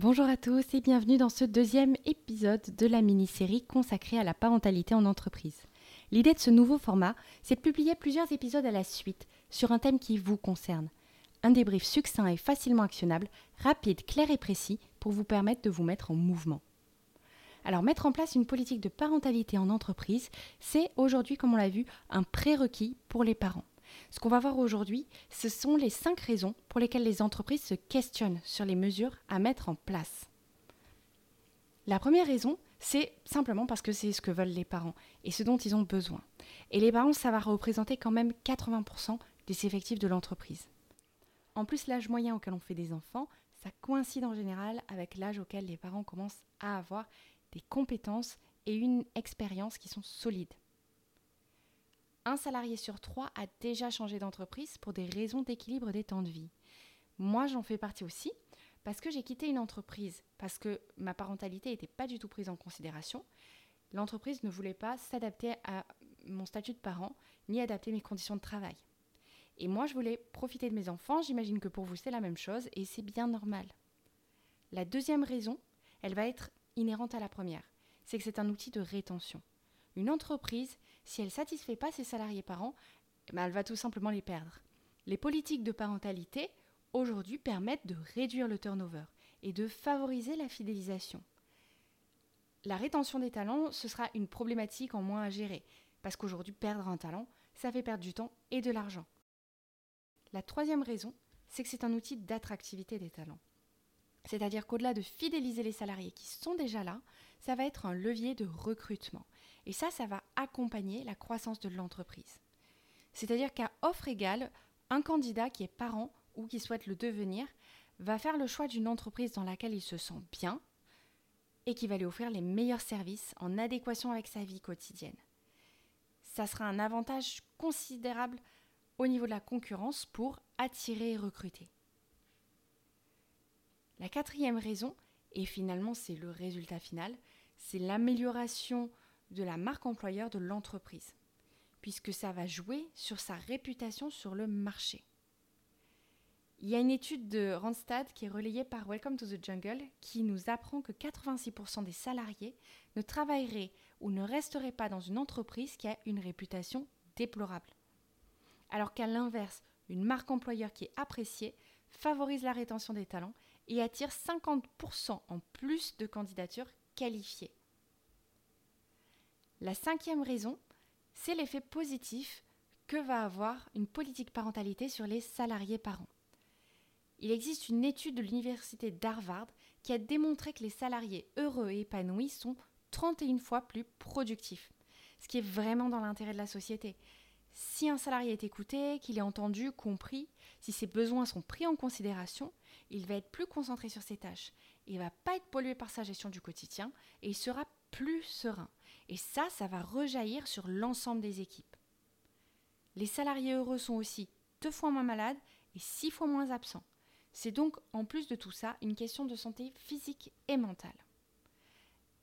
Bonjour à tous et bienvenue dans ce deuxième épisode de la mini-série consacrée à la parentalité en entreprise. L'idée de ce nouveau format, c'est de publier plusieurs épisodes à la suite sur un thème qui vous concerne. Un débrief succinct et facilement actionnable, rapide, clair et précis pour vous permettre de vous mettre en mouvement. Alors mettre en place une politique de parentalité en entreprise, c'est aujourd'hui, comme on l'a vu, un prérequis pour les parents. Ce qu'on va voir aujourd'hui, ce sont les cinq raisons pour lesquelles les entreprises se questionnent sur les mesures à mettre en place. La première raison, c'est simplement parce que c'est ce que veulent les parents et ce dont ils ont besoin. Et les parents, ça va représenter quand même 80% des effectifs de l'entreprise. En plus, l'âge moyen auquel on fait des enfants, ça coïncide en général avec l'âge auquel les parents commencent à avoir des compétences et une expérience qui sont solides. Un salarié sur trois a déjà changé d'entreprise pour des raisons d'équilibre des temps de vie. Moi, j'en fais partie aussi parce que j'ai quitté une entreprise, parce que ma parentalité n'était pas du tout prise en considération. L'entreprise ne voulait pas s'adapter à mon statut de parent, ni adapter mes conditions de travail. Et moi, je voulais profiter de mes enfants, j'imagine que pour vous c'est la même chose, et c'est bien normal. La deuxième raison, elle va être inhérente à la première, c'est que c'est un outil de rétention. Une entreprise, si elle ne satisfait pas ses salariés parents, eh elle va tout simplement les perdre. Les politiques de parentalité, aujourd'hui, permettent de réduire le turnover et de favoriser la fidélisation. La rétention des talents, ce sera une problématique en moins à gérer, parce qu'aujourd'hui, perdre un talent, ça fait perdre du temps et de l'argent. La troisième raison, c'est que c'est un outil d'attractivité des talents. C'est-à-dire qu'au-delà de fidéliser les salariés qui sont déjà là, ça va être un levier de recrutement. Et ça, ça va accompagner la croissance de l'entreprise. C'est-à-dire qu'à offre égale, un candidat qui est parent ou qui souhaite le devenir va faire le choix d'une entreprise dans laquelle il se sent bien et qui va lui offrir les meilleurs services en adéquation avec sa vie quotidienne. Ça sera un avantage considérable au niveau de la concurrence pour attirer et recruter. La quatrième raison, et finalement c'est le résultat final, c'est l'amélioration de la marque employeur de l'entreprise, puisque ça va jouer sur sa réputation sur le marché. Il y a une étude de Randstad qui est relayée par Welcome to the Jungle qui nous apprend que 86% des salariés ne travailleraient ou ne resteraient pas dans une entreprise qui a une réputation déplorable. Alors qu'à l'inverse, une marque employeur qui est appréciée favorise la rétention des talents et attire 50% en plus de candidatures qualifiées. La cinquième raison, c'est l'effet positif que va avoir une politique parentalité sur les salariés parents. Il existe une étude de l'université d'Harvard qui a démontré que les salariés heureux et épanouis sont 31 fois plus productifs, ce qui est vraiment dans l'intérêt de la société. Si un salarié est écouté, qu'il est entendu, compris, si ses besoins sont pris en considération, il va être plus concentré sur ses tâches. Il ne va pas être pollué par sa gestion du quotidien et il sera plus serein. Et ça, ça va rejaillir sur l'ensemble des équipes. Les salariés heureux sont aussi deux fois moins malades et six fois moins absents. C'est donc, en plus de tout ça, une question de santé physique et mentale.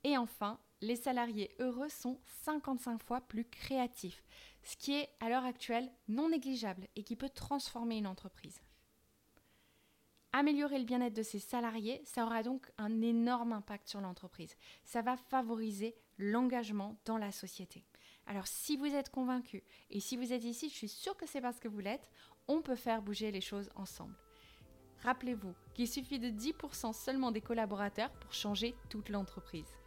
Et enfin, les salariés heureux sont 55 fois plus créatifs, ce qui est à l'heure actuelle non négligeable et qui peut transformer une entreprise. Améliorer le bien-être de ses salariés, ça aura donc un énorme impact sur l'entreprise. Ça va favoriser l'engagement dans la société. Alors si vous êtes convaincu et si vous êtes ici, je suis sûre que c'est parce que vous l'êtes, on peut faire bouger les choses ensemble. Rappelez-vous qu'il suffit de 10% seulement des collaborateurs pour changer toute l'entreprise.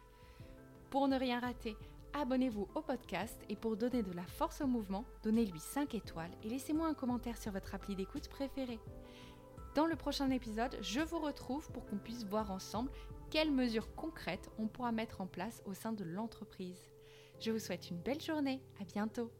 Pour ne rien rater, abonnez-vous au podcast et pour donner de la force au mouvement, donnez-lui 5 étoiles et laissez-moi un commentaire sur votre appli d'écoute préférée. Dans le prochain épisode, je vous retrouve pour qu'on puisse voir ensemble quelles mesures concrètes on pourra mettre en place au sein de l'entreprise. Je vous souhaite une belle journée, à bientôt